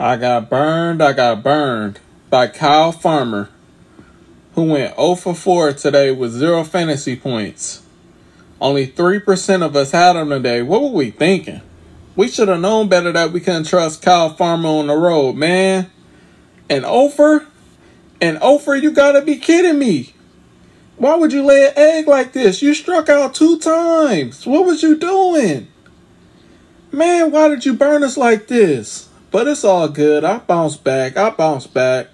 I got burned, I got burned by Kyle Farmer, who went 0 for 4 today with zero fantasy points. Only 3% of us had him today. What were we thinking? We should have known better that we couldn't trust Kyle Farmer on the road, man. And Ofer? And Ofer, you gotta be kidding me. Why would you lay an egg like this? You struck out two times. What was you doing? Man, why did you burn us like this? But it's all good. I bounce back. I bounce back.